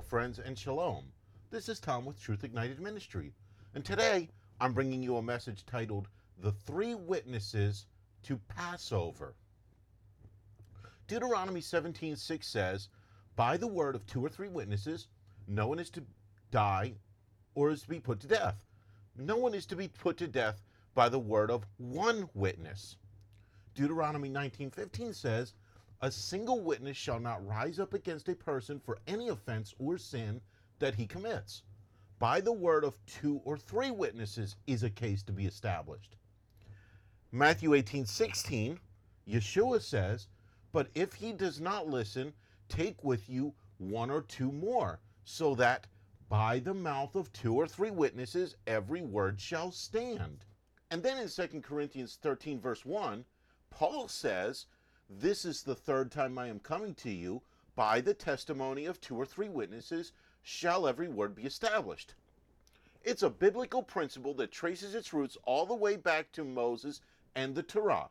Friends, and shalom. This is Tom with Truth Ignited Ministry, and today I'm bringing you a message titled The Three Witnesses to Passover. Deuteronomy 17:6 says, By the word of two or three witnesses, no one is to die or is to be put to death. No one is to be put to death by the word of one witness. Deuteronomy 19:15 says, a single witness shall not rise up against a person for any offense or sin that he commits. By the word of two or three witnesses is a case to be established. Matthew 18 16, Yeshua says, But if he does not listen, take with you one or two more, so that by the mouth of two or three witnesses every word shall stand. And then in 2 Corinthians 13, verse 1, Paul says, this is the third time I am coming to you. By the testimony of two or three witnesses shall every word be established. It's a biblical principle that traces its roots all the way back to Moses and the Torah.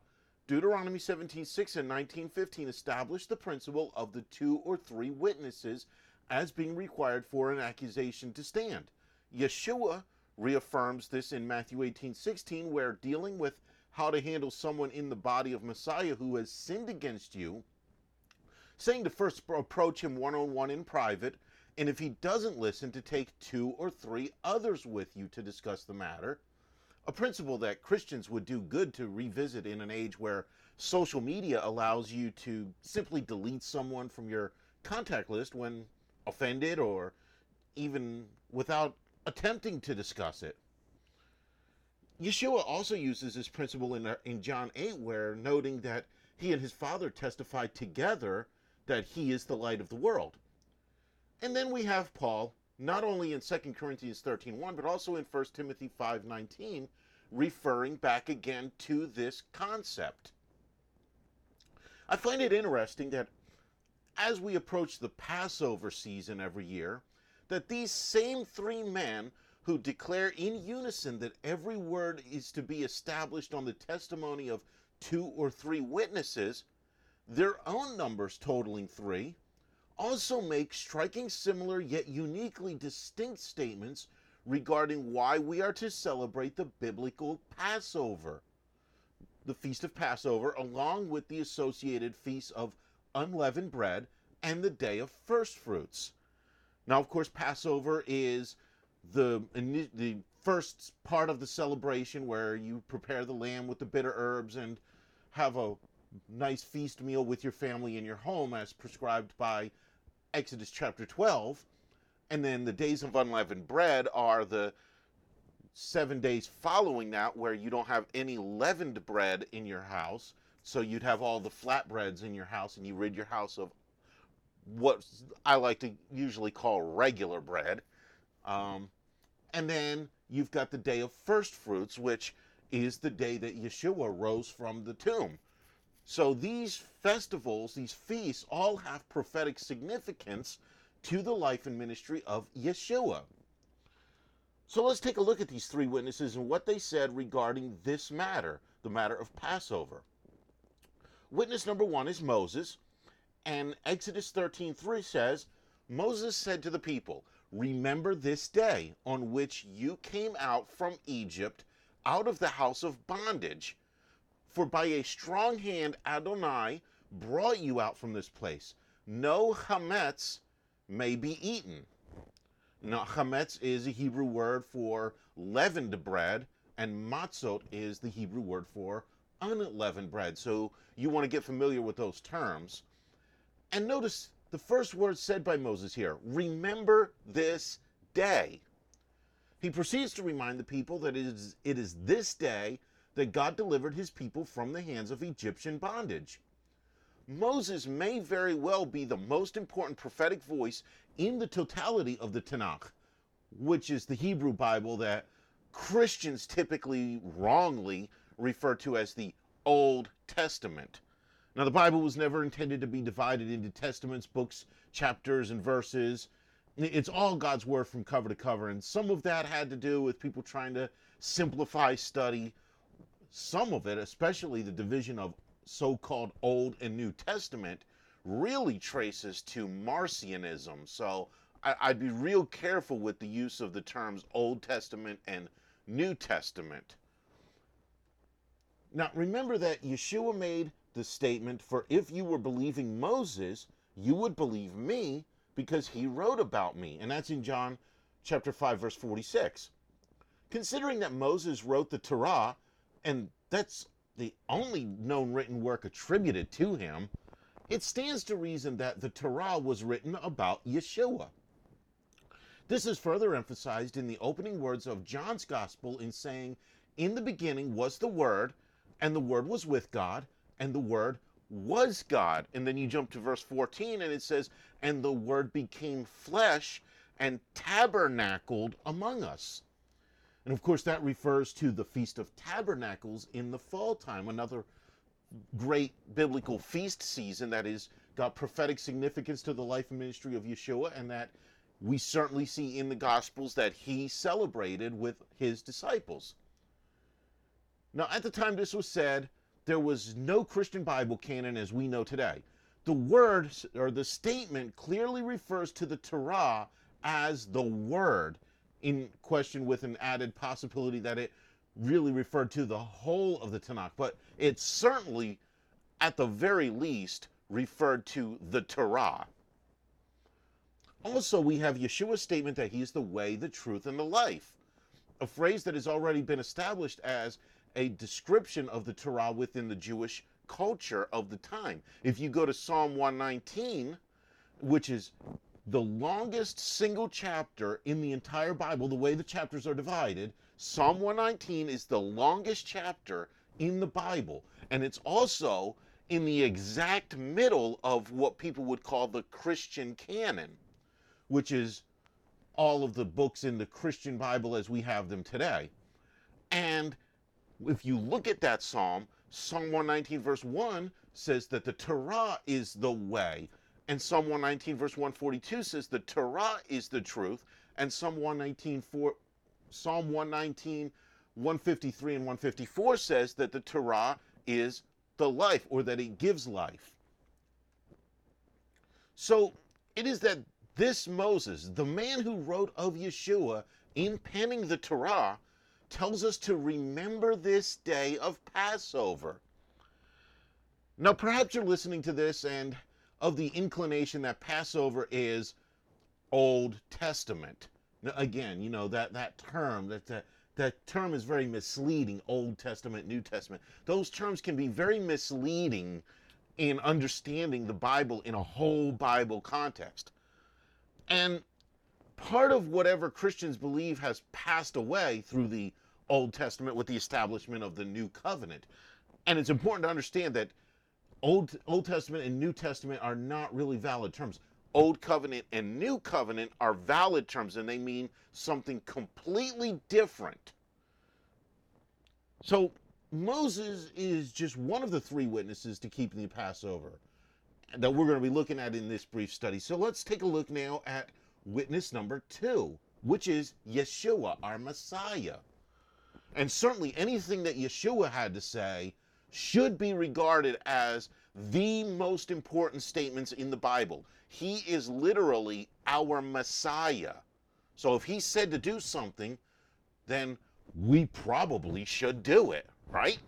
Deuteronomy 17:6 and 19:15 establish the principle of the two or three witnesses as being required for an accusation to stand. Yeshua reaffirms this in Matthew 18:16 where dealing with how to handle someone in the body of Messiah who has sinned against you, saying to first approach him one on one in private, and if he doesn't listen, to take two or three others with you to discuss the matter. A principle that Christians would do good to revisit in an age where social media allows you to simply delete someone from your contact list when offended or even without attempting to discuss it. Yeshua also uses this principle in, uh, in John 8, where noting that he and his Father testify together that he is the light of the world. And then we have Paul, not only in 2 Corinthians 13.1, but also in 1 Timothy 5.19, referring back again to this concept. I find it interesting that as we approach the Passover season every year, that these same three men who declare in unison that every word is to be established on the testimony of two or three witnesses, their own numbers totaling three, also make striking similar yet uniquely distinct statements regarding why we are to celebrate the biblical Passover, the Feast of Passover, along with the associated feasts of unleavened bread and the Day of First Fruits. Now, of course, Passover is the the first part of the celebration where you prepare the lamb with the bitter herbs and have a nice feast meal with your family in your home as prescribed by Exodus chapter 12 and then the days of unleavened bread are the 7 days following that where you don't have any leavened bread in your house. So you'd have all the flatbreads in your house and you rid your house of what I like to usually call regular bread. Um, and then you've got the day of first fruits, which is the day that Yeshua rose from the tomb. So these festivals, these feasts, all have prophetic significance to the life and ministry of Yeshua. So let's take a look at these three witnesses and what they said regarding this matter, the matter of Passover. Witness number one is Moses, and Exodus 13:3 says, Moses said to the people, Remember this day on which you came out from Egypt, out of the house of bondage. For by a strong hand Adonai brought you out from this place. No chametz may be eaten. Now, chametz is a Hebrew word for leavened bread, and matzot is the Hebrew word for unleavened bread. So you want to get familiar with those terms. And notice the first words said by Moses here remember this day. He proceeds to remind the people that it is, it is this day that God delivered his people from the hands of Egyptian bondage. Moses may very well be the most important prophetic voice in the totality of the Tanakh, which is the Hebrew Bible that Christians typically wrongly refer to as the Old Testament. Now, the Bible was never intended to be divided into testaments, books, chapters, and verses. It's all God's word from cover to cover, and some of that had to do with people trying to simplify study. Some of it, especially the division of so called Old and New Testament, really traces to Marcionism. So I, I'd be real careful with the use of the terms Old Testament and New Testament. Now, remember that Yeshua made the statement, For if you were believing Moses, you would believe me because he wrote about me. And that's in John chapter 5, verse 46. Considering that Moses wrote the Torah, and that's the only known written work attributed to him, it stands to reason that the Torah was written about Yeshua. This is further emphasized in the opening words of John's Gospel in saying, In the beginning was the Word, and the Word was with God, and the Word was God. And then you jump to verse 14, and it says, And the Word became flesh and tabernacled among us. And of course, that refers to the Feast of Tabernacles in the fall time, another great biblical feast season that is got prophetic significance to the life and ministry of Yeshua, and that we certainly see in the Gospels that he celebrated with his disciples. Now, at the time this was said, there was no Christian Bible canon as we know today. The word or the statement clearly refers to the Torah as the word in question with an added possibility that it really referred to the whole of the Tanakh, but it certainly, at the very least, referred to the Torah. Also, we have Yeshua's statement that he is the way, the truth, and the life, a phrase that has already been established as a description of the Torah within the Jewish culture of the time. If you go to Psalm 119, which is the longest single chapter in the entire Bible, the way the chapters are divided, Psalm 119 is the longest chapter in the Bible. And it's also in the exact middle of what people would call the Christian canon, which is all of the books in the Christian Bible as we have them today. And if you look at that psalm, Psalm 119, verse 1 says that the Torah is the way. And Psalm 119, verse 142 says the Torah is the truth. And Psalm 119, 4, Psalm 119, 153, and 154 says that the Torah is the life or that it gives life. So it is that this Moses, the man who wrote of Yeshua in penning the Torah, tells us to remember this day of Passover. Now, perhaps you're listening to this and of the inclination that Passover is Old Testament. Now, again, you know that that term that that that term is very misleading. Old Testament, New Testament. Those terms can be very misleading in understanding the Bible in a whole Bible context. And part of whatever Christians believe has passed away through the Old Testament with the establishment of the New Covenant. And it's important to understand that Old, Old Testament and New Testament are not really valid terms. Old Covenant and New Covenant are valid terms and they mean something completely different. So Moses is just one of the three witnesses to keeping the Passover that we're going to be looking at in this brief study. So let's take a look now at witness number two, which is Yeshua, our Messiah. And certainly anything that Yeshua had to say should be regarded as the most important statements in the Bible. He is literally our Messiah. So if he said to do something, then we probably should do it, right?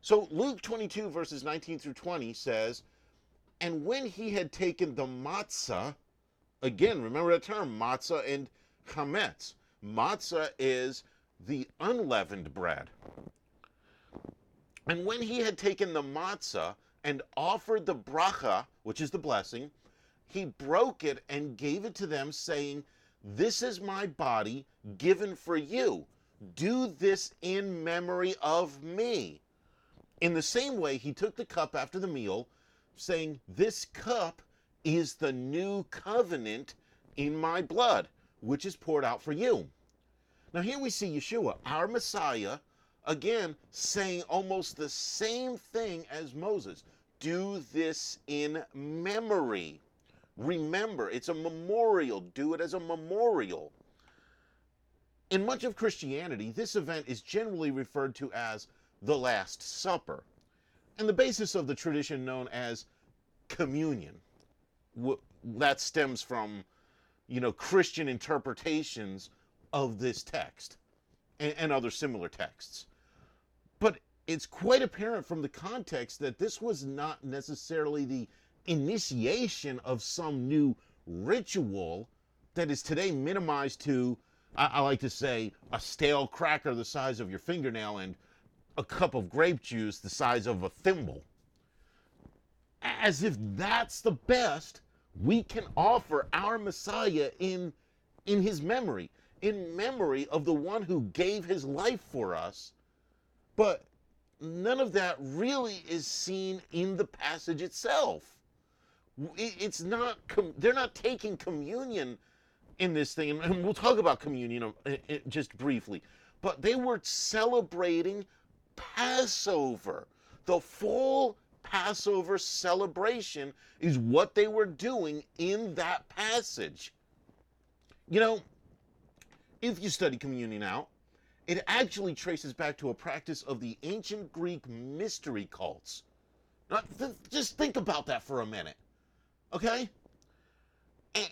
So Luke 22, verses 19 through 20 says, And when he had taken the matzah, again, remember that term, matzah and chametz. Matzah is the unleavened bread. And when he had taken the matzah and offered the bracha, which is the blessing, he broke it and gave it to them, saying, This is my body given for you. Do this in memory of me. In the same way, he took the cup after the meal, saying, This cup is the new covenant in my blood, which is poured out for you. Now, here we see Yeshua, our Messiah, again saying almost the same thing as Moses do this in memory. Remember, it's a memorial. Do it as a memorial. In much of Christianity, this event is generally referred to as the Last Supper, and the basis of the tradition known as communion. That stems from you know, Christian interpretations of this text and, and other similar texts. But it's quite apparent from the context that this was not necessarily the initiation of some new ritual that is today minimized to, I, I, like to say, a stale cracker the size of your fingernail and a cup of grape juice the size of a thimble. As if that's the best we can offer our Messiah in, in his memory, in memory of the one who gave his life for us. But none of that really is seen in the passage itself. It's not, they're not taking communion in this thing, and we'll talk about communion uh, uh, just briefly, but they were celebrating Passover. The full Passover celebration is what they were doing in that passage. You know, if you study communion out, it actually traces back to a practice of the ancient Greek mystery cults. Now, th- just think about that for a minute, okay? And,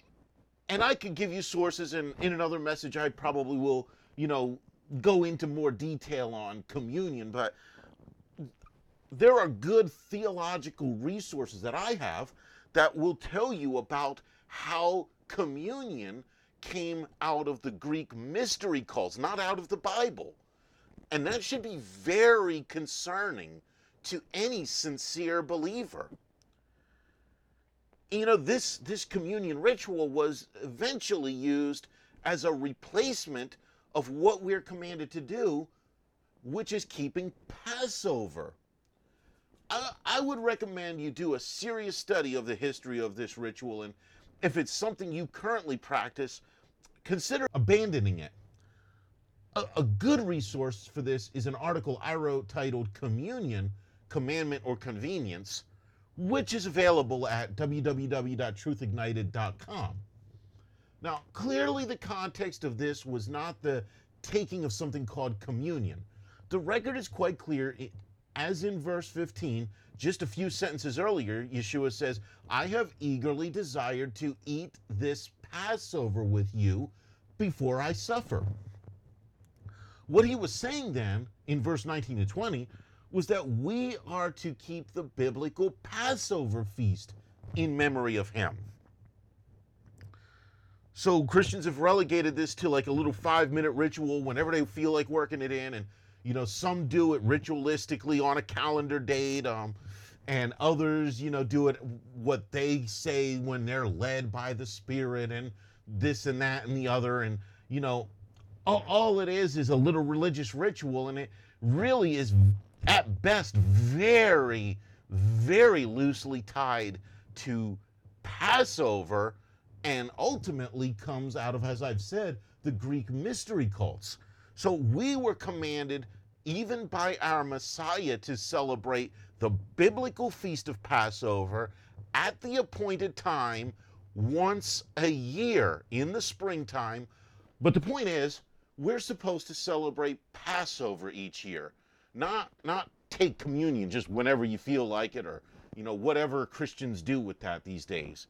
and I could give you sources, and in another message, I probably will, you know, go into more detail on communion, but there are good theological resources that I have that will tell you about how communion came out of the Greek mystery cults, not out of the Bible. And that should be very concerning to any sincere believer. You know, this, this communion ritual was eventually used as a replacement of what we're commanded to do, which is keeping Passover. I, I would recommend you do a serious study of the history of this ritual, and if it's something you currently practice, consider abandoning it. A, a, good resource for this is an article I wrote titled Communion, Commandment or Convenience, which is available at www.truthignited.com. Now, clearly, the context of this was not the taking of something called communion. The record is quite clear, as in verse 15, just a few sentences earlier, Yeshua says, I have eagerly desired to eat this Passover with you before I suffer. What he was saying then in verse 19 to 20 was that we are to keep the biblical Passover feast in memory of him. So Christians have relegated this to like a little five minute ritual whenever they feel like working it in. And, you know, some do it ritualistically on a calendar date. Um, and others, you know, do it what they say when they're led by the Spirit and this and that and the other. And, you know, all, all it is is a little religious ritual. And it really is, at best, very, very loosely tied to Passover and ultimately comes out of, as I've said, the Greek mystery cults. So we were commanded, even by our Messiah, to celebrate the biblical feast of Passover at the appointed time once a year in the springtime. But the point is, we're supposed to celebrate Passover each year, not not take communion just whenever you feel like it or you know whatever Christians do with that these days.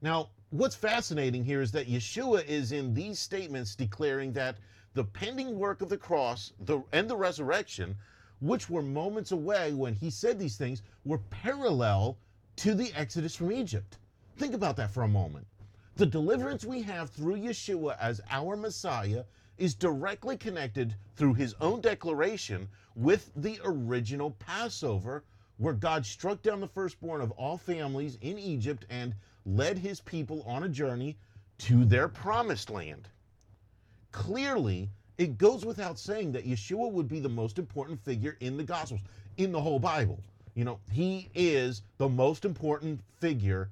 Now, what's fascinating here is that Yeshua is in these statements declaring that the pending work of the cross the, and the resurrection which were moments away when he said these things, were parallel to the exodus from Egypt. Think about that for a moment. The deliverance we have through Yeshua as our Messiah is directly connected through his own declaration with the original Passover, where God struck down the firstborn of all families in Egypt and led his people on a journey to their promised land. Clearly, it goes without saying that Yeshua would be the most important figure in the Gospels, in the whole Bible. You know, he is the most important figure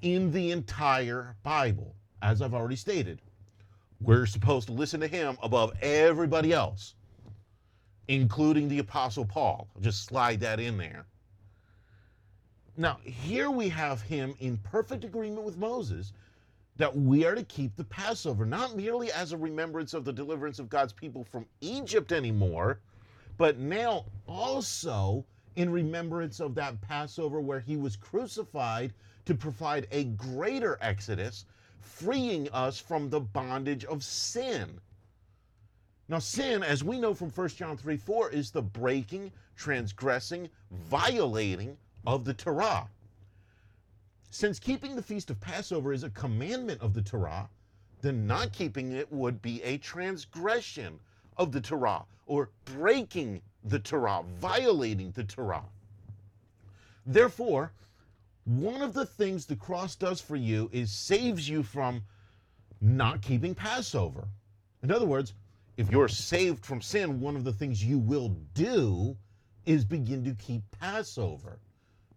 in the entire Bible, as I've already stated. We're supposed to listen to him above everybody else, including the Apostle Paul. I'll just slide that in there. Now, here we have him in perfect agreement with Moses that we are to keep the Passover, not merely as a remembrance of the deliverance of God's people from Egypt anymore, but now also in remembrance of that Passover where he was crucified to provide a greater exodus freeing us from the bondage of sin. Now, sin, as we know from 1 John 3 4, is the breaking, transgressing, violating of the Torah. Since keeping the feast of Passover is a commandment of the Torah, then not keeping it would be a transgression of the Torah or breaking the Torah, violating the Torah. Therefore, one of the things the cross does for you is saves you from not keeping Passover. In other words, if you're saved from sin, one of the things you will do is begin to keep Passover.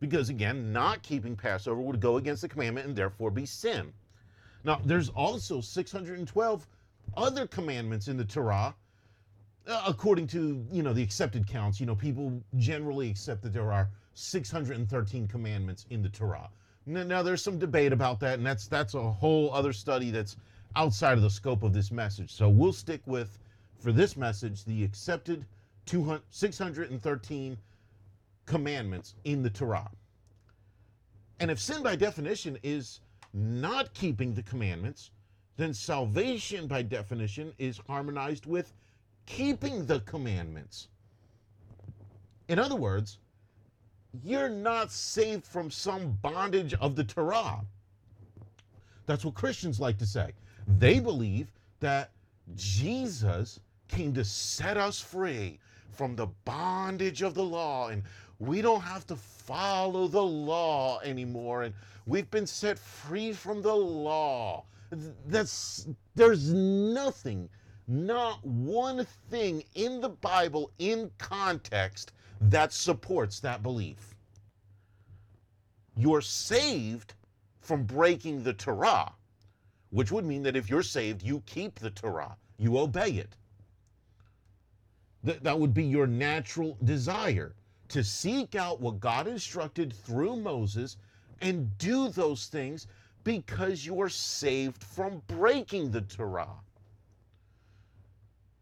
Because again, not keeping Passover would go against the commandment and therefore be sin. Now, there's also 612 other commandments in the Torah, uh, according to you know the accepted counts. You know, people generally accept that there are 613 commandments in the Torah. Now, there's some debate about that, and that's that's a whole other study that's outside of the scope of this message. So we'll stick with, for this message, the accepted 200, 613 commandments in the Torah. And if sin by definition is not keeping the commandments, then salvation by definition is harmonized with keeping the commandments. In other words, you're not saved from some bondage of the Torah. That's what Christians like to say. They believe that Jesus came to set us free from the bondage of the law and we don't have to follow the law anymore and we've been set free from the law. That's there's nothing not one thing in the bible in context that supports that belief. You're saved from breaking the torah which would mean that if you're saved you keep the torah. You obey it. That, that would be your natural desire to seek out what God instructed through Moses and do those things because you are saved from breaking the Torah.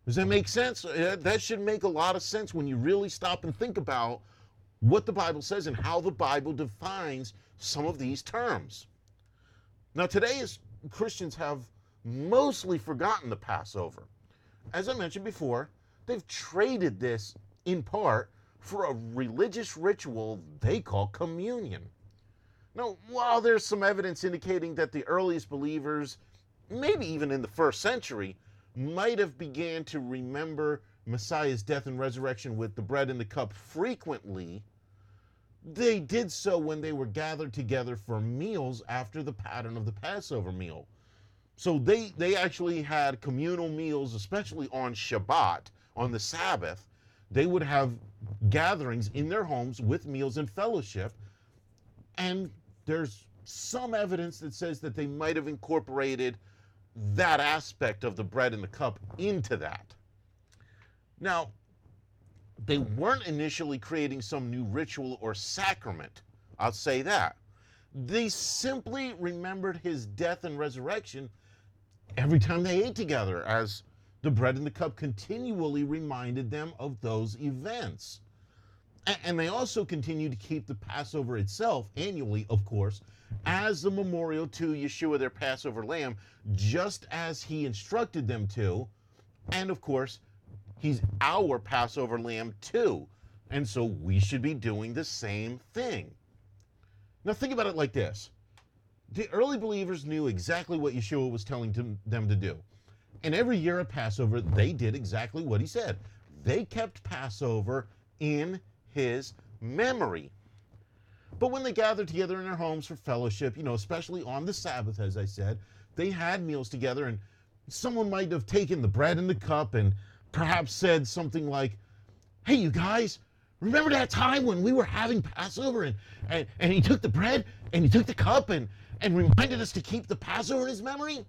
Does that make sense? That should make a lot of sense when you really stop and think about what the Bible says and how the Bible defines some of these terms. Now, today, as Christians have mostly forgotten the Passover. As I mentioned before, they've traded this in part for a religious ritual they call communion. Now, while there's some evidence indicating that the earliest believers, maybe even in the first century, might have began to remember Messiah's death and resurrection with the bread and the cup frequently, they did so when they were gathered together for meals after the pattern of the Passover meal. So they, they actually had communal meals, especially on Shabbat, on the Sabbath, they would have gatherings in their homes with meals and fellowship. And there's some evidence that says that they might have incorporated that aspect of the bread and the cup into that. Now, they weren't initially creating some new ritual or sacrament. I'll say that. They simply remembered his death and resurrection every time they ate together, as the bread and the cup continually reminded them of those events. And they also continued to keep the Passover itself annually, of course, as a memorial to Yeshua, their Passover lamb, just as he instructed them to. And of course, he's our Passover lamb too. And so we should be doing the same thing. Now, think about it like this the early believers knew exactly what Yeshua was telling them to do. And every year at Passover, they did exactly what he said. They kept Passover in his memory. But when they gathered together in their homes for fellowship, you know, especially on the Sabbath, as I said, they had meals together, and someone might have taken the bread and the cup and perhaps said something like, Hey, you guys, remember that time when we were having Passover and, and, and he took the bread and he took the cup and, and reminded us to keep the Passover in his memory?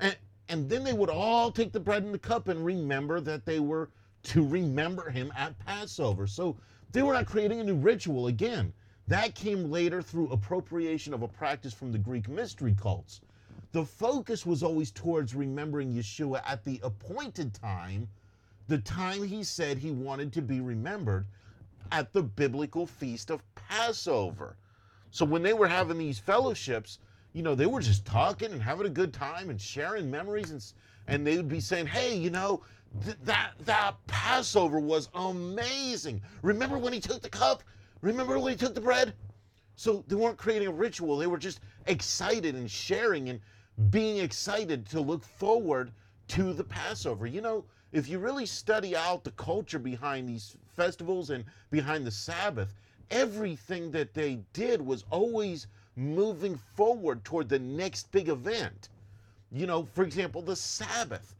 And, and then they would all take the bread and the cup and remember that they were to remember him at Passover. So they were not creating a new ritual again. That came later through appropriation of a practice from the Greek mystery cults. The focus was always towards remembering Yeshua at the appointed time, the time he said he wanted to be remembered at the biblical feast of Passover. So when they were having these fellowships, you know, they were just talking and having a good time and sharing memories and and they would be saying, "Hey, you know, th- that that Passover was amazing. Remember when he took the cup? Remember when he took the bread?" So they weren't creating a ritual. They were just excited and sharing and being excited to look forward to the Passover. You know, if you really study out the culture behind these festivals and behind the Sabbath, everything that they did was always moving forward toward the next big event. You know, for example, the Sabbath.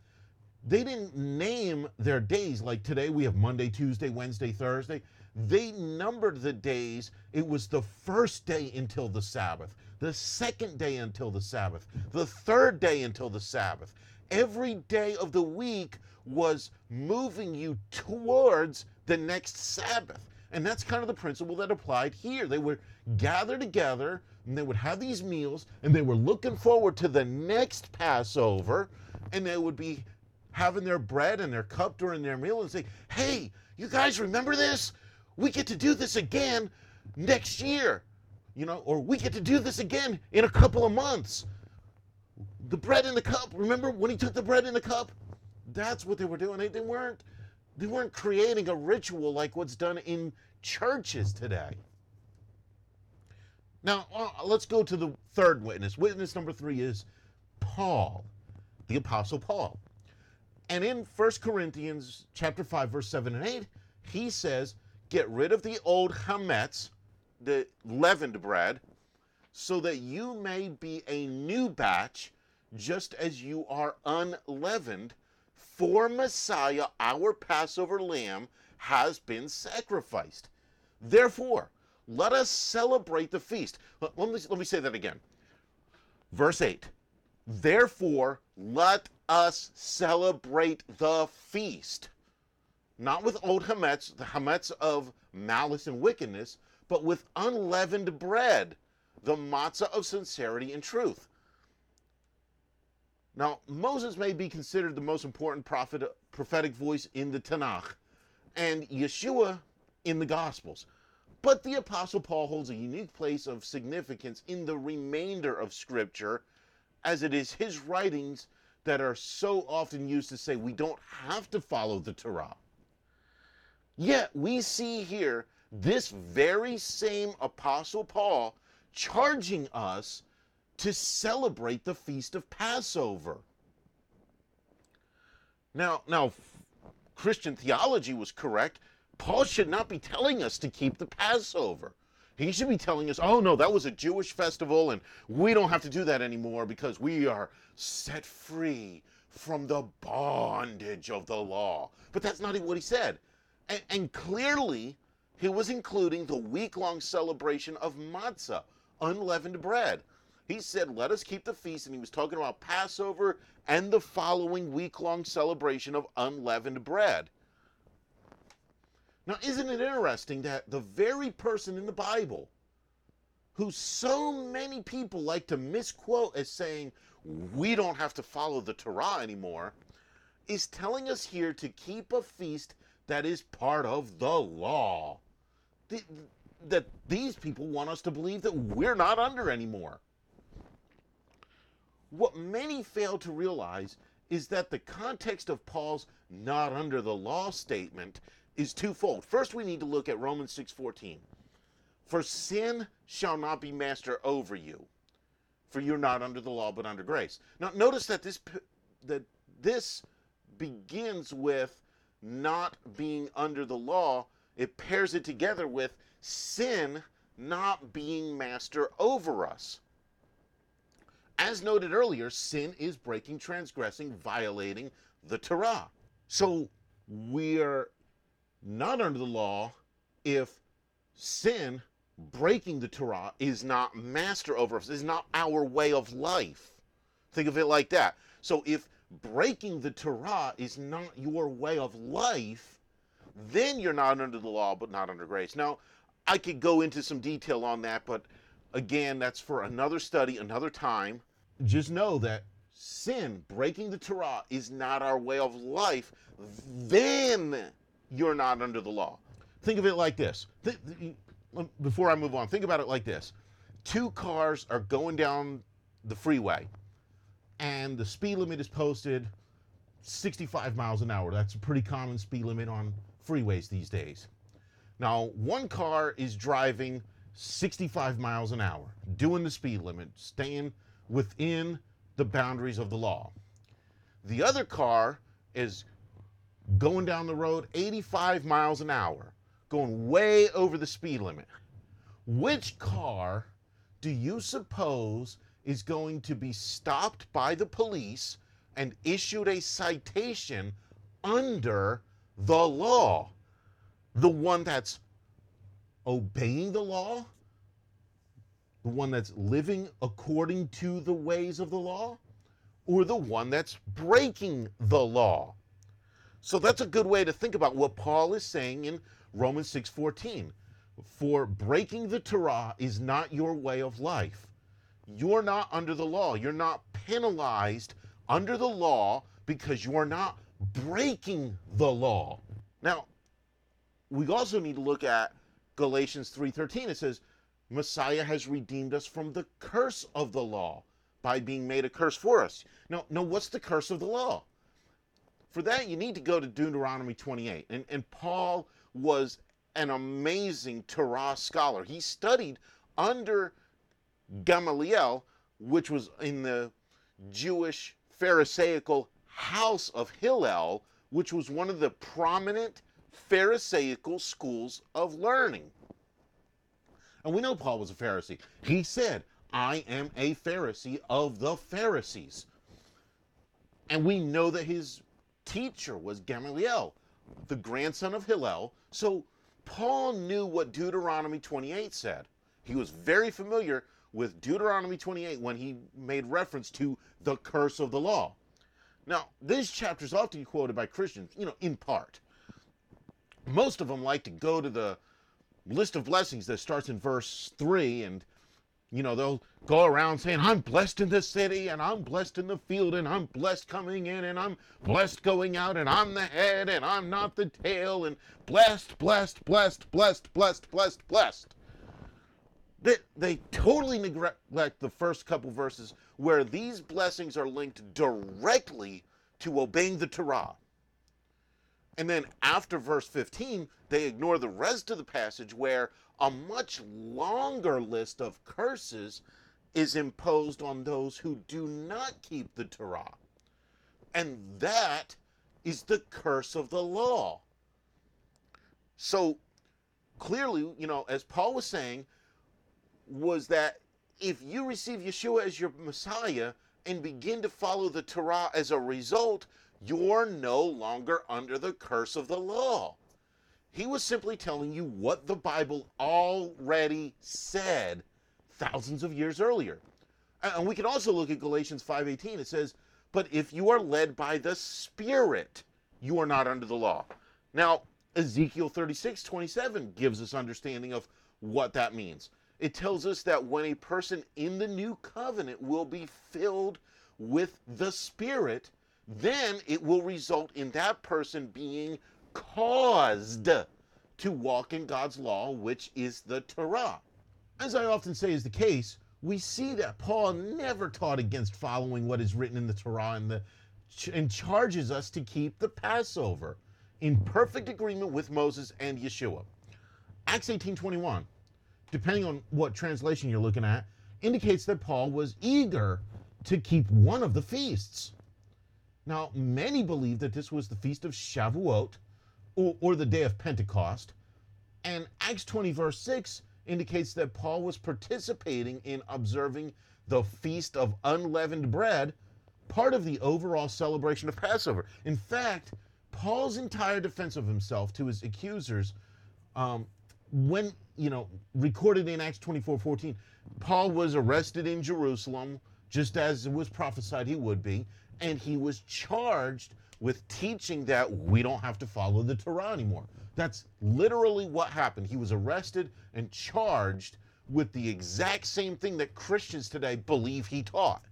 They didn't name their days like today we have Monday, Tuesday, Wednesday, Thursday. They numbered the days. It was the first day until the Sabbath, the second day until the Sabbath, the third day until the Sabbath. Every day of the week was moving you towards the next Sabbath. And that's kind of the principle that applied here. They would gather together and they would have these meals and they were looking forward to the next Passover and they would be having their bread and their cup during their meal and say, Hey, you guys remember this? We get to do this again next year, you know, or we get to do this again in a couple of months. The bread in the cup, remember when he took the bread in the cup? That's what they were doing. They, they weren't they weren't creating a ritual like what's done in churches today. Now, uh, let's go to the third witness. Witness number three is Paul, the Apostle Paul. And in 1 Corinthians chapter 5, verse 7 and 8, he says, Get rid of the old chametz, the leavened bread, so that you may be a new batch, just as you are unleavened. For Messiah, our Passover lamb, has been sacrificed. Therefore, let us celebrate the feast. Let me, let me say that again. Verse 8. Therefore, let us celebrate the feast. Not with old chametz, the chametz of malice and wickedness, but with unleavened bread, the matzah of sincerity and truth. Now, Moses may be considered the most important prophet, prophetic voice in the Tanakh, and Yeshua in the Gospels. But the Apostle Paul holds a unique place of significance in the remainder of Scripture, as it is his writings that are so often used to say we don't have to follow the Torah. Yet we see here this very same Apostle Paul charging us to celebrate the feast of Passover. Now, now Christian theology was correct Paul should not be telling us to keep the Passover. He should be telling us, oh no, that was a Jewish festival and we don't have to do that anymore because we are set free from the bondage of the law. But that's not what he said. And, and clearly, he was including the week long celebration of matzah, unleavened bread. He said, let us keep the feast, and he was talking about Passover and the following week long celebration of unleavened bread. Now, isn't it interesting that the very person in the Bible who so many people like to misquote as saying, we don't have to follow the Torah anymore, is telling us here to keep a feast that is part of the law. That these people want us to believe that we're not under anymore. What many fail to realize is that the context of Paul's not under the law statement is twofold. First, we need to look at Romans 6:14. For sin shall not be master over you, for you're not under the law but under grace. Now, notice that this that this begins with not being under the law. It pairs it together with sin not being master over us. As noted earlier, sin is breaking, transgressing, violating the Torah. So we are not under the law if sin, breaking the Torah, is not master over us, is not our way of life. Think of it like that. So if breaking the Torah is not your way of life, then you're not under the law, but not under grace. Now, I could go into some detail on that, but again, that's for another study, another time. Just know that sin, breaking the Torah, is not our way of life. Then you're not under the law. Think of it like this. Um, before I move on, think about it like this. Two cars are going down the freeway and the speed limit is posted 65 miles an hour. That's a pretty common speed limit on freeways these days. Now, one car is driving 65 miles an hour, doing the speed limit, staying within the boundaries of the law. The other car is going down the road 85 miles an hour, going way over the speed limit. Which car do you suppose is going to be stopped by the police and issued a citation under the law? The one that's obeying the law? The one that's living according to the ways of the law? Or the one that's breaking the law? So that's a good way to think about what Paul is saying in Romans 6:14. For breaking the Torah is not your way of life. You're not under the law. You're not penalized under the law because you are not breaking the law. Now, we also need to look at Galatians 3:13. It says, "Messiah has redeemed us from the curse of the law by being made a curse for us." Now, now what's the curse of the law? For that, you need to go to Deuteronomy 28. And, and Paul was an amazing Torah scholar. He studied under Gamaliel, which was in the Jewish Pharisaical house of Hillel, which was one of the prominent Pharisaical schools of learning. And we know Paul was a Pharisee. He said, I am a Pharisee of the Pharisees. And we know that his teacher was Gamaliel, the grandson of Hillel. So Paul knew what Deuteronomy 28 said. He was very familiar with Deuteronomy 28 when he made reference to the curse of the law. Now, this chapter is often quoted by Christians, you know, in part. Most of them like to go to the list of blessings that starts in verse 3 and you know, they'll go around saying, I'm blessed in the city, and I'm blessed in the field, and I'm blessed coming in, and I'm blessed going out, and I'm the head, and I'm not the tail, and blessed, blessed, blessed, blessed, blessed, blessed, blessed. They, they totally neglect the first couple verses where these blessings are linked directly to obeying the Torah. And then after verse 15, they ignore the rest of the passage where a much longer list of curses is imposed on those who do not keep the Torah. And that is the curse of the law. So clearly, you know, as Paul was saying, was that if you receive Yeshua as your Messiah and begin to follow the Torah as a result, you're no longer under the curse of the law. He was simply telling you what the Bible already said thousands of years earlier. And we can also look at Galatians 5:18. It says, "But if you are led by the Spirit, you are not under the law." Now, Ezekiel 36:27 gives us understanding of what that means. It tells us that when a person in the new covenant will be filled with the Spirit, then it will result in that person being caused to walk in God's law, which is the Torah. As I often say is the case, we see that Paul never taught against following what is written in the Torah and, the, and charges us to keep the Passover in perfect agreement with Moses and Yeshua. Acts 18:21, depending on what translation you're looking at, indicates that Paul was eager to keep one of the feasts. Now, many believe that this was the feast of Shavuot, or, or the day of Pentecost. And Acts 20, verse 6 indicates that Paul was participating in observing the Feast of Unleavened Bread, part of the overall celebration of Passover. In fact, Paul's entire defense of himself to his accusers, um, when, you know, recorded in Acts 24 14, Paul was arrested in Jerusalem, just as it was prophesied he would be, and he was charged with teaching that we don't have to follow the Torah anymore. That's literally what happened. He was arrested and charged with the exact same thing that Christians today believe he taught.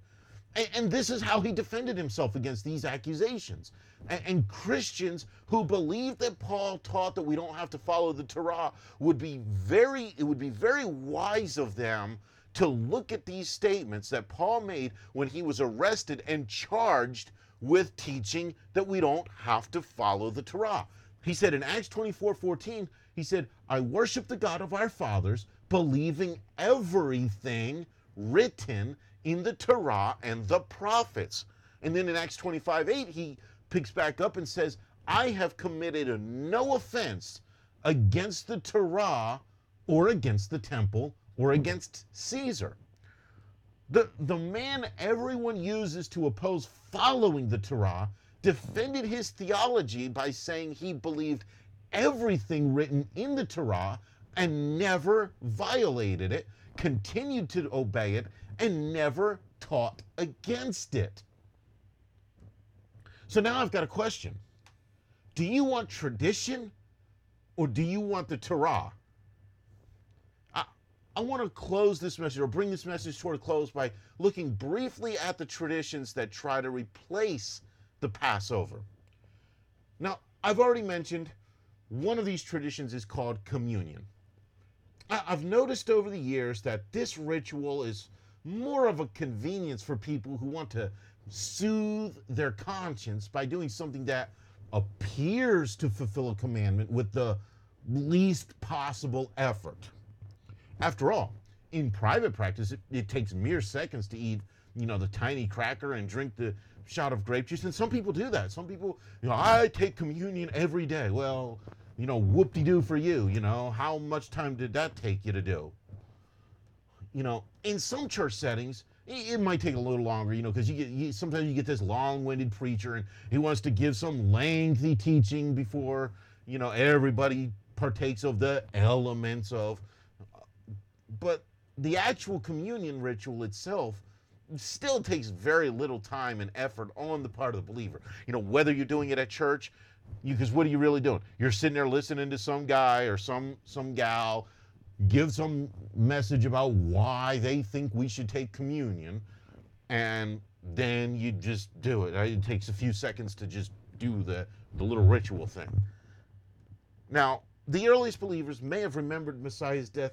And, and this is how he defended himself against these accusations. And, and Christians who believe that Paul taught that we don't have to follow the Torah would be very, it would be very wise of them to look at these statements that Paul made when he was arrested and charged with teaching that we don't have to follow the Torah. He said in Acts 24 14, he said, I worship the God of our fathers, believing everything written in the Torah and the prophets. And then in Acts 25 8, he picks back up and says, I have committed no offense against the Torah or against the temple or against Caesar. The, the man everyone uses to oppose following the Torah defended his theology by saying he believed everything written in the Torah and never violated it, continued to obey it, and never taught against it. So now I've got a question. Do you want tradition or do you want the Torah? I, want to close this message or bring this message toward a close by looking briefly at the traditions that try to replace the Passover. Now, I've already mentioned one of these traditions is called communion. I've noticed over the years that this ritual is more of a convenience for people who want to soothe their conscience by doing something that appears to fulfill a commandment with the least possible effort. After all, in private practice, it, it, takes mere seconds to eat, you know, the tiny cracker and drink the shot of grape juice. And some people do that. Some people, you know, I take communion every day. Well, you know, whoop de doo for you. You know, how much time did that take you to do? You know, in some church settings, it might take a little longer, you know, because you get you, sometimes you get this long-winded preacher and he wants to give some lengthy teaching before you know everybody partakes of the elements of. But the actual communion ritual itself still takes very little time and effort on the part of the believer. You know, whether you're doing it at church, because what are you really doing? You're sitting there listening to some guy or some some gal give some message about why they think we should take communion, and then you just do it. Uh, it takes a few seconds to just do the, the little ritual thing. Now, the earliest believers may have remembered Messiah's death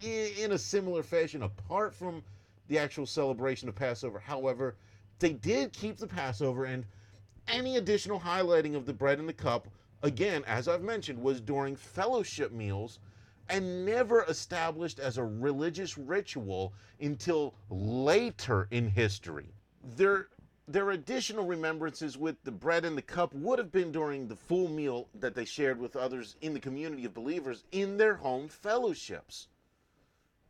in a similar fashion, apart from the actual celebration of Passover. However, they did keep the Passover, and any additional highlighting of the bread and the cup, again, as I've mentioned, was during fellowship meals and never established as a religious ritual until later in history. Their, their additional remembrances with the bread and the cup would have been during the full meal that they shared with others in the community of believers in their home fellowships,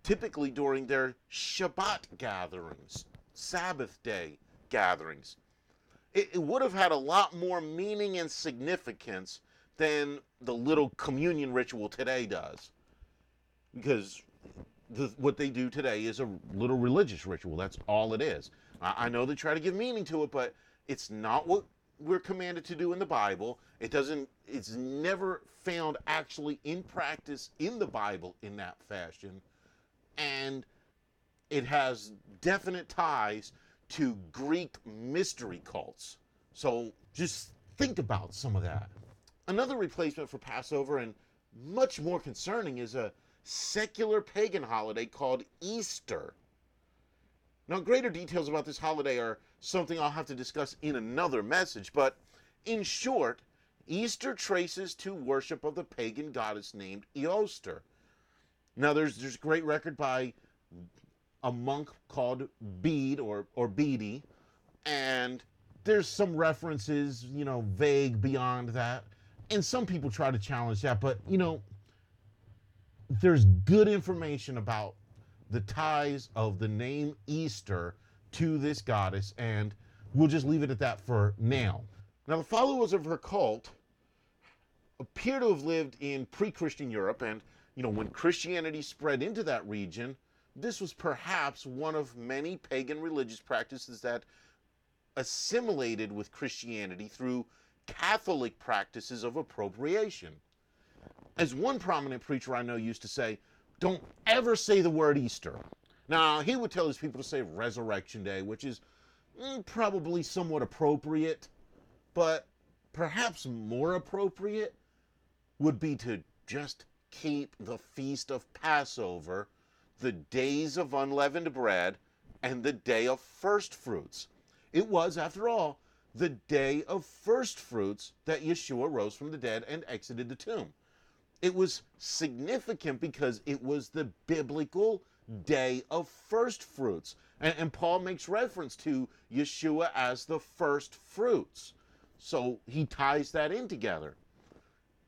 typically during their Shabbat gatherings, Sabbath day gatherings. It, it would have had a lot more meaning and significance than the little communion ritual today does because the, what they do today is a little religious ritual. That's all it is. I, I know they try to give meaning to it, but it's not what we're commanded to do in the Bible. It doesn't. It's never found actually in practice in the Bible in that fashion, and it has definite ties to Greek mystery cults. So just think about some of that. Another replacement for Passover and much more concerning is a secular pagan holiday called Easter. Now, greater details about this holiday are something I'll have to discuss in another message, but in short, Easter traces to worship of the pagan goddess named Eostre. Now, there's there's a great record by a monk called Bede or or and there's some references, you know, vague beyond that, and some people try to challenge that, but you know, there's good information about the ties of the name Easter to this goddess, and we'll just leave it at that for now. Now, the followers of her cult appear to have lived in pre-Christian Europe, and you know, when Christianity spread into that region, this was perhaps one of many pagan religious practices that assimilated with Christianity through Catholic practices of appropriation as one prominent preacher I know used to say, don't ever say the word Easter. Now, he would tell his people to say Resurrection Day, which is mm, probably somewhat appropriate, but perhaps more appropriate would be to just keep the feast of Passover the days of unleavened bread and the day of first fruits. It was, after all, the day of first fruits that Yeshua rose from the dead and exited the tomb. It was significant because it was the biblical day of first fruits. And, and, Paul makes reference to Yeshua as the first fruits. So he ties that in together.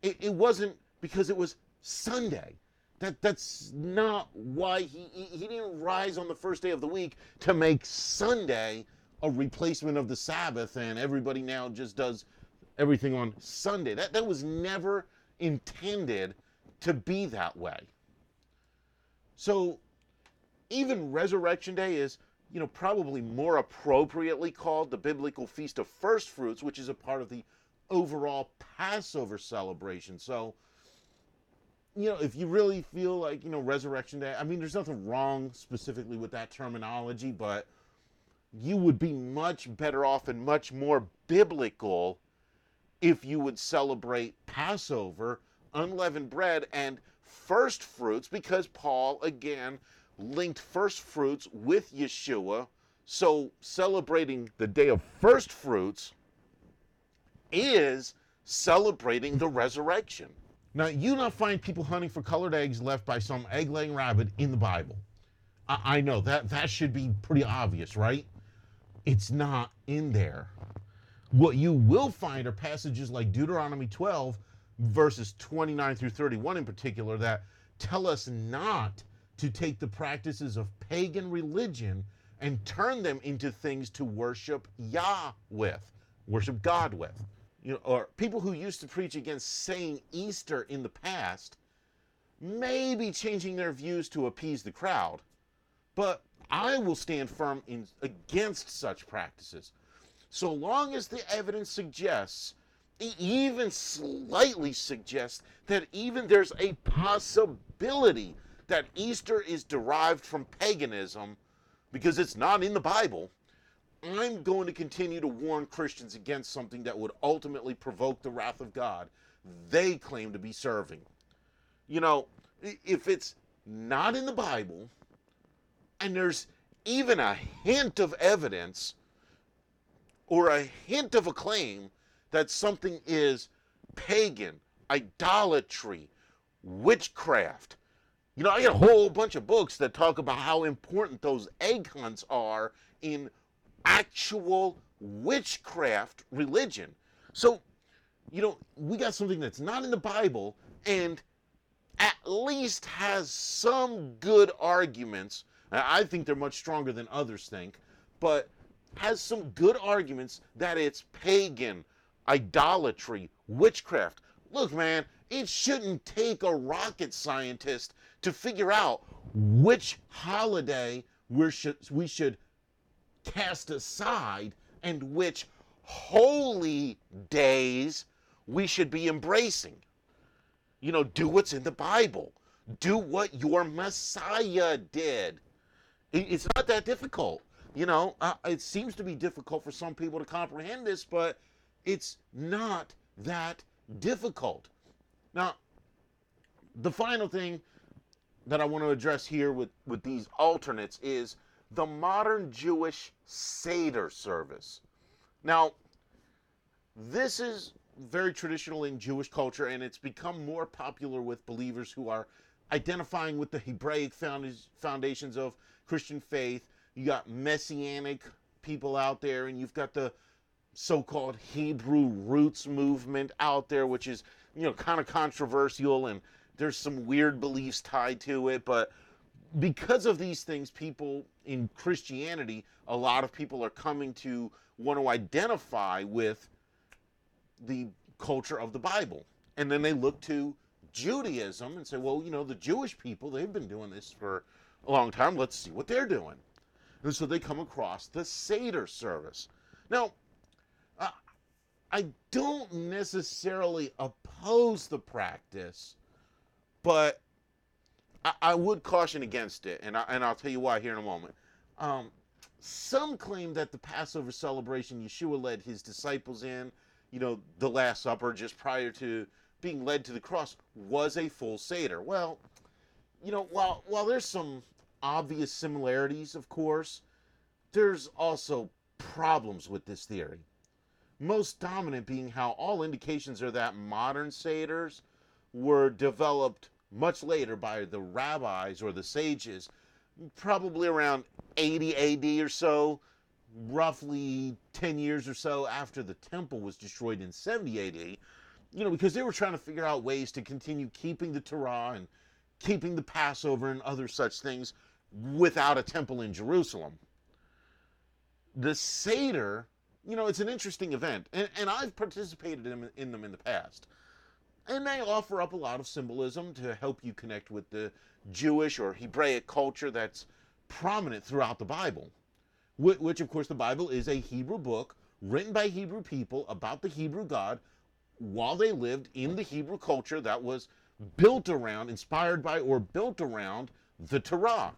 It, it wasn't because it was Sunday. That, that's not why he, he, didn't rise on the first day of the week to make Sunday a replacement of the Sabbath and everybody now just does everything on Sunday. That, that was never intended to be that way. So even Resurrection Day is, you know, probably more appropriately called the biblical Feast of First Fruits, which is a part of the overall Passover celebration. So, you know, if you really feel like, you know, Resurrection Day, I mean, there's nothing wrong specifically with that terminology, but you would be much better off and much more biblical if you would celebrate Passover, unleavened bread, and first fruits, because Paul, again, linked first fruits with Yeshua. So celebrating the day of first fruits is celebrating the resurrection. Now, you not find people hunting for colored eggs left by some egg laying rabbit in the Bible. I, I know that that should be pretty obvious, right? It's not in there. What you will find are passages like Deuteronomy 12, verses 29 through 31 in particular, that tell us not to take the practices of pagan religion and turn them into things to worship Yah with, worship God with. You know, or people who used to preach against saying Easter in the past may be changing their views to appease the crowd, but I will stand firm in, against such practices. So long as the evidence suggests, even slightly suggests, that even there's a possibility that Easter is derived from paganism because it's not in the Bible, I'm going to continue to warn Christians against something that would ultimately provoke the wrath of God they claim to be serving. You know, if it's not in the Bible and there's even a hint of evidence or a hint of a claim that something is pagan, idolatry, witchcraft, you know, I got a whole bunch of books that talk about how important those egg hunts are in actual witchcraft religion. So, you know, we got something that's not in the Bible and at least has some good arguments. I think they're much stronger than others think, but has some good arguments that it's pagan, idolatry, witchcraft. Look, man, it shouldn't take a rocket scientist to figure out which holiday we should, we should cast aside and which holy days we should be embracing. You know, do what's in the Bible. Do what your Messiah did. It's not that difficult. You know, it seems to be difficult for some people to comprehend this, but it's not that difficult. Now, the final thing that I want to address here with, with these alternates is the modern Jewish Seder service. Now, this is very traditional in Jewish culture, and it's become more popular with believers who are identifying with the Hebraic foundations of Christian faith. You got messianic people out there, and you've got the so-called Hebrew roots movement out there, which is you know kind of controversial and there's some weird beliefs tied to it, but because of these things, people in Christianity, a lot of people are coming to want to identify with the culture of the Bible. And then they look to Judaism and say, well, you know, the Jewish people, they've been doing this for a long time. Let's see what they're doing. And so they come across the Seder service. Now, I don't necessarily oppose the practice but I, I, would caution against it, and, I, and I'll tell you why here in a moment. Um, some claim that the Passover celebration Yeshua led his disciples in, you know, the Last Supper just prior to being led to the cross, was a full Seder. Well, you know, while, while there's some obvious similarities, of course, there's also problems with this theory. Most dominant being how all indications are that modern Seders were developed much later by the rabbis or the sages, probably around 80 AD or so, roughly 10 years or so after the temple was destroyed in 70 AD, you know, because they were trying to figure out ways to continue keeping the Torah and keeping the Passover and other such things without a temple in Jerusalem. The Seder, you know, it's an interesting event, and, and I've participated in, in them in the past. And they offer up a lot of symbolism to help you connect with the Jewish or Hebraic culture that's prominent throughout the Bible which of course the Bible is a Hebrew book written by Hebrew people about the Hebrew God while they lived in the Hebrew culture that was built around, inspired by, or built around the Torah.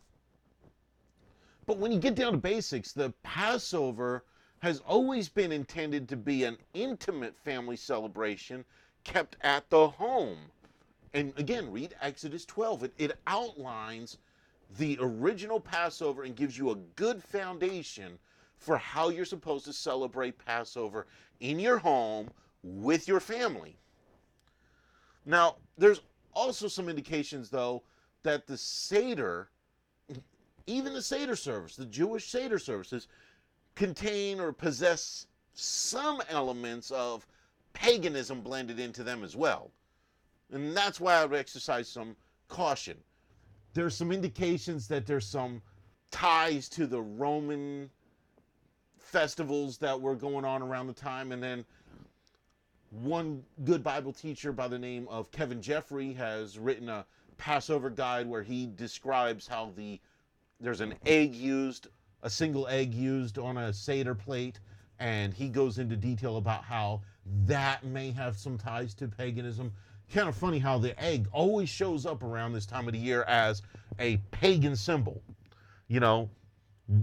But when you get down to basics, the Passover has always been intended to be an intimate family celebration kept at the home. And again, read Exodus 12. It, it outlines the original Passover and gives you a good foundation for how you're supposed to celebrate Passover in your home with your family. Now, there's also some indications, though, that the Seder, even the Seder service, the Jewish Seder services, contain or possess some elements of paganism blended into them as well. And that's why I would exercise some caution there's some indications that there's some ties to the Roman festivals that were going on around the time. And then one good Bible teacher by the name of Kevin Geoffrey has written a Passover guide where he describes how the there's an egg used, a single egg used on a Seder plate, and he goes into detail about how that may have some ties to paganism kind of funny how the egg always shows up around this time of the year as a pagan symbol. You know,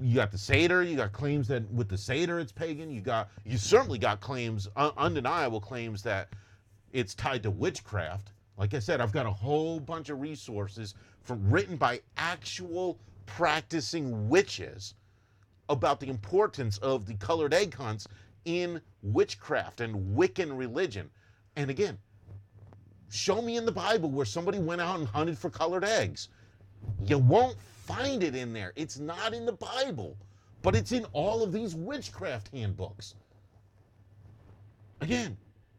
you got the Seder, you got claims that with the Seder it's pagan. You got, you certainly got claims, un- undeniable claims that it's tied to witchcraft. Like I said, I've got a whole bunch of resources from written by actual practicing witches about the importance of the colored egg hunts in witchcraft and Wiccan religion. And again, show me in the Bible where somebody went out and hunted for colored eggs. You won't find it in there. It's not in the Bible, but it's in all of these witchcraft handbooks. Again,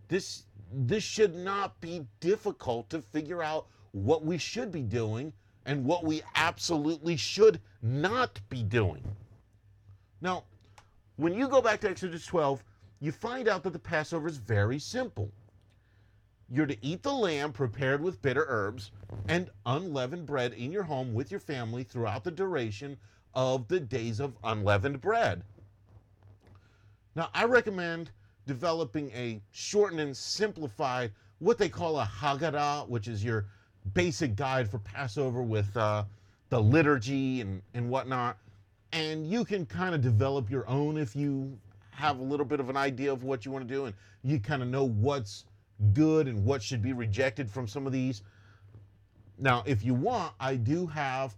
this this should not be difficult to figure out what we should be doing and what we absolutely should not be doing. Now, when you go back to Exodus 12, you find out that the Passover is very simple. You're to eat the lamb prepared with bitter herbs and unleavened bread in your home with your family throughout the duration of the days of unleavened bread. Now, I recommend developing a shortened and simplified, what they call a Haggadah, which is your basic guide for Passover with uh, the liturgy and, and whatnot. And you can kind of develop your own if you have a little bit of an idea of what you want to do and you kind of know what's good and what should be rejected from some of these. Now, if you want, I do have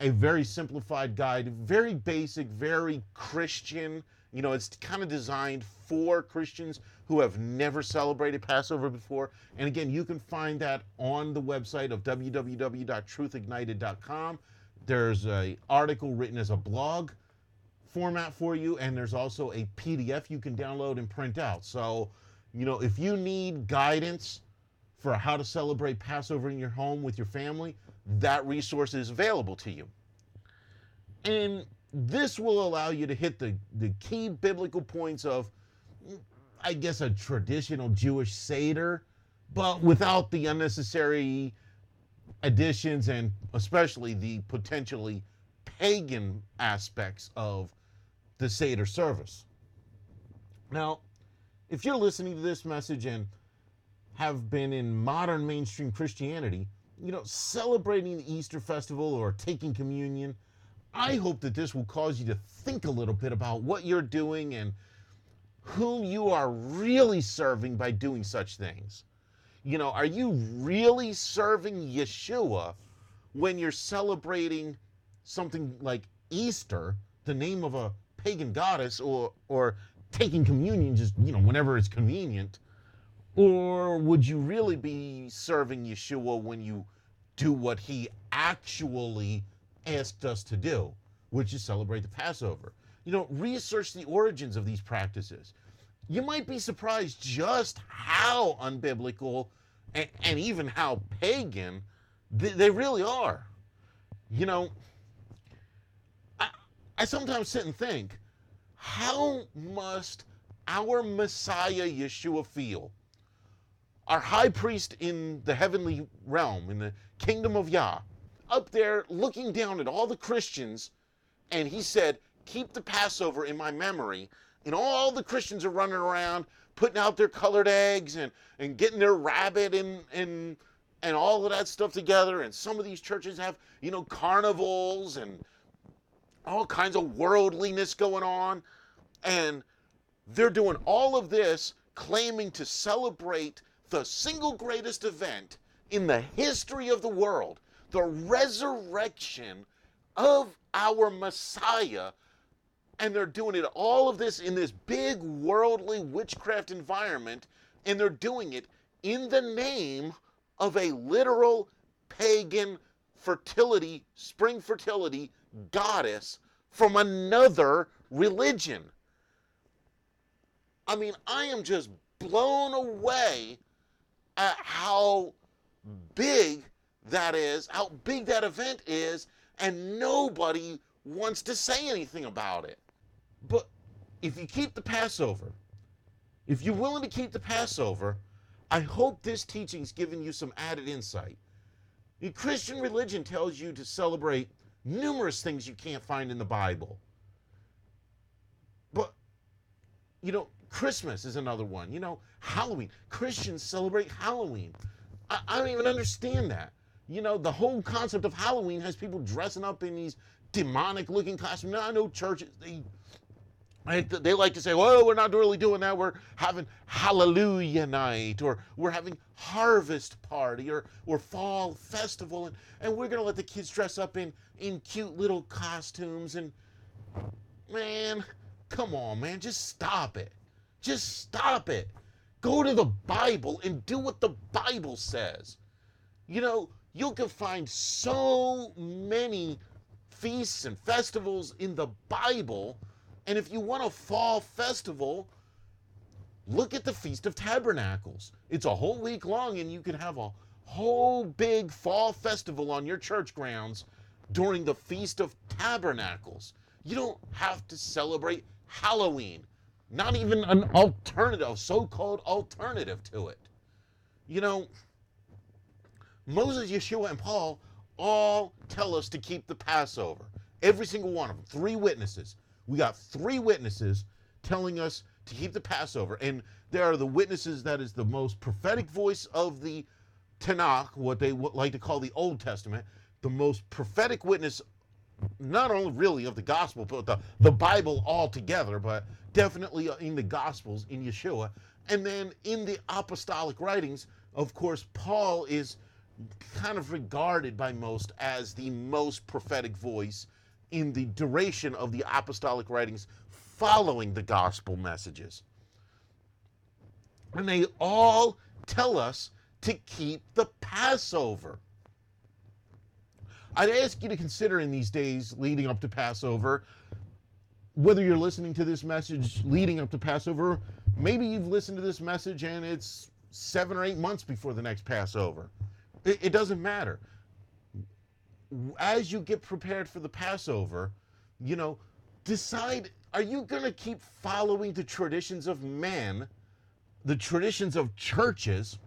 a very simplified guide, very basic, very Christian. You know, it's kind of designed for Christians who have never celebrated Passover before. And again, you can find that on the website of www.truthignited.com. There's a article written as a blog format for you, and there's also a PDF you can download and print out. So you know, if you need guidance for how to celebrate Passover in your home with your family, that resource is available to you. And this will allow you to hit the, the key biblical points of, I guess, a traditional Jewish Seder, but without the unnecessary additions and especially the potentially pagan aspects of the Seder service. Now, if you're listening to this message and have been in modern mainstream Christianity, you know, celebrating the Easter festival or taking communion, I hope that this will cause you to think a little bit about what you're doing and whom you are really serving by doing such things. You know, are you really serving Yeshua when you're celebrating something like Easter, the name of a pagan goddess, or or taking communion just you know whenever it's convenient, or would you really be serving Yeshua when you do what he actually asked us to do, which is celebrate the Passover? You know, research the origins of these practices. You might be surprised just how unbiblical and, and even how pagan they, they really are. You know, I, I sometimes sit and think, how must our Messiah Yeshua feel? Our high priest in the heavenly realm, in the kingdom of Yah, up there looking down at all the Christians, and he said, Keep the Passover in my memory. And all the Christians are running around putting out their colored eggs and, and getting their rabbit and, and and all of that stuff together. And some of these churches have, you know, carnivals and all kinds of worldliness going on. And they're doing all of this claiming to celebrate the single greatest event in the history of the world the resurrection of our Messiah. And they're doing it all of this in this big worldly witchcraft environment. And they're doing it in the name of a literal pagan fertility, spring fertility goddess from another religion. I mean, I am just blown away at how big that is, how big that event is, and nobody wants to say anything about it. But if you keep the Passover, if you're willing to keep the Passover, I hope this teaching's given you some added insight. The Christian religion tells you to celebrate numerous things you can't find in the Bible. But, you know, Christmas is another one. You know, Halloween. Christians celebrate Halloween. I, I don't even understand that. You know, the whole concept of Halloween has people dressing up in these demonic looking costumes. Now, I know churches, they they like to say, well, we're not really doing that. We're having Hallelujah night, or we're having harvest party, or, or fall festival, and, and we're going to let the kids dress up in, in cute little costumes. And man, come on, man, just stop it. Just stop it. Go to the Bible and do what the Bible says. You know, you can find so many feasts and festivals in the Bible and if you want a fall festival, look at the Feast of Tabernacles. It's a whole week long, and you can have a whole big fall festival on your church grounds during the Feast of Tabernacles. You don't have to celebrate Halloween, not even an alternative, so called alternative to it. You know, Moses, Yeshua, and Paul all tell us to keep the Passover. Every single one of them, three witnesses. We got three witnesses telling us to keep the Passover. And there are the witnesses that is the most prophetic voice of the Tanakh, what they like to call the Old Testament, the most prophetic witness, not only really of the gospel, but the, the Bible altogether, but definitely in the Gospels, in Yeshua. And then in the apostolic writings, of course, Paul is kind of regarded by most as the most prophetic voice in the duration of the apostolic writings following the gospel messages. And they all tell us to keep the Passover. I'd ask you to consider in these days leading up to Passover, whether you're listening to this message leading up to Passover, maybe you've listened to this message and it's seven or eight months before the next Passover. It, it doesn't matter as you get prepared for the Passover, you know, decide are you going to keep following the traditions of men, the traditions of churches,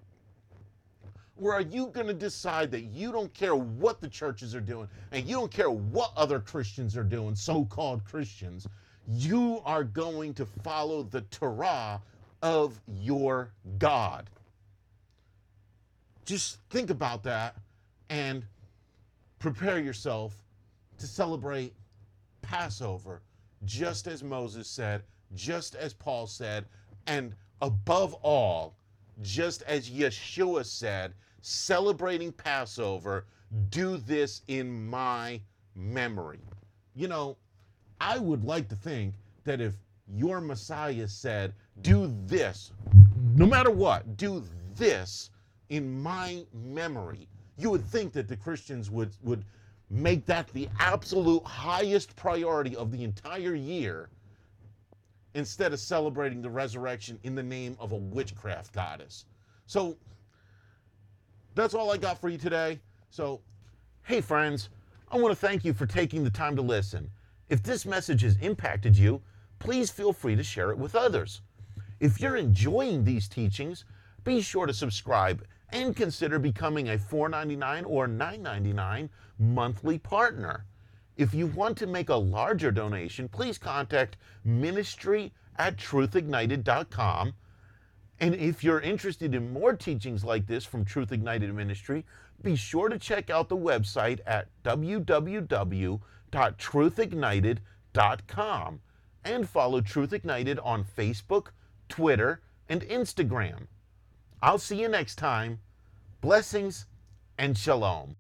or are you going to decide that you don't care what the churches are doing and you don't care what other Christians are doing, so called Christians? You are going to follow the Torah of your God. Just think about that and prepare yourself to celebrate Passover, just as Moses said, just as Paul said, and above all, just as Yeshua said, celebrating Passover, do this in my memory. You know, I would like to think that if your Messiah said, Do this, no matter what, do this in my memory, you would think that the Christians would, would make that the absolute highest priority of the entire year instead of celebrating the resurrection in the name of a witchcraft goddess. So that's all I got for you today. So, hey, friends, I want to thank you for taking the time to listen. If this message has impacted you, please feel free to share it with others. If you're enjoying these teachings, be sure to subscribe and consider becoming a $4.99 or $9.99 monthly partner. If you want to make a larger donation, please contact ministry at truthignited.com. And if you're interested in more teachings like this from Truth Ignited Ministry, be sure to check out the website at www.truthignited.com and follow Truth Ignited on Facebook, Twitter, and Instagram. I'll see you next time. Blessings and shalom.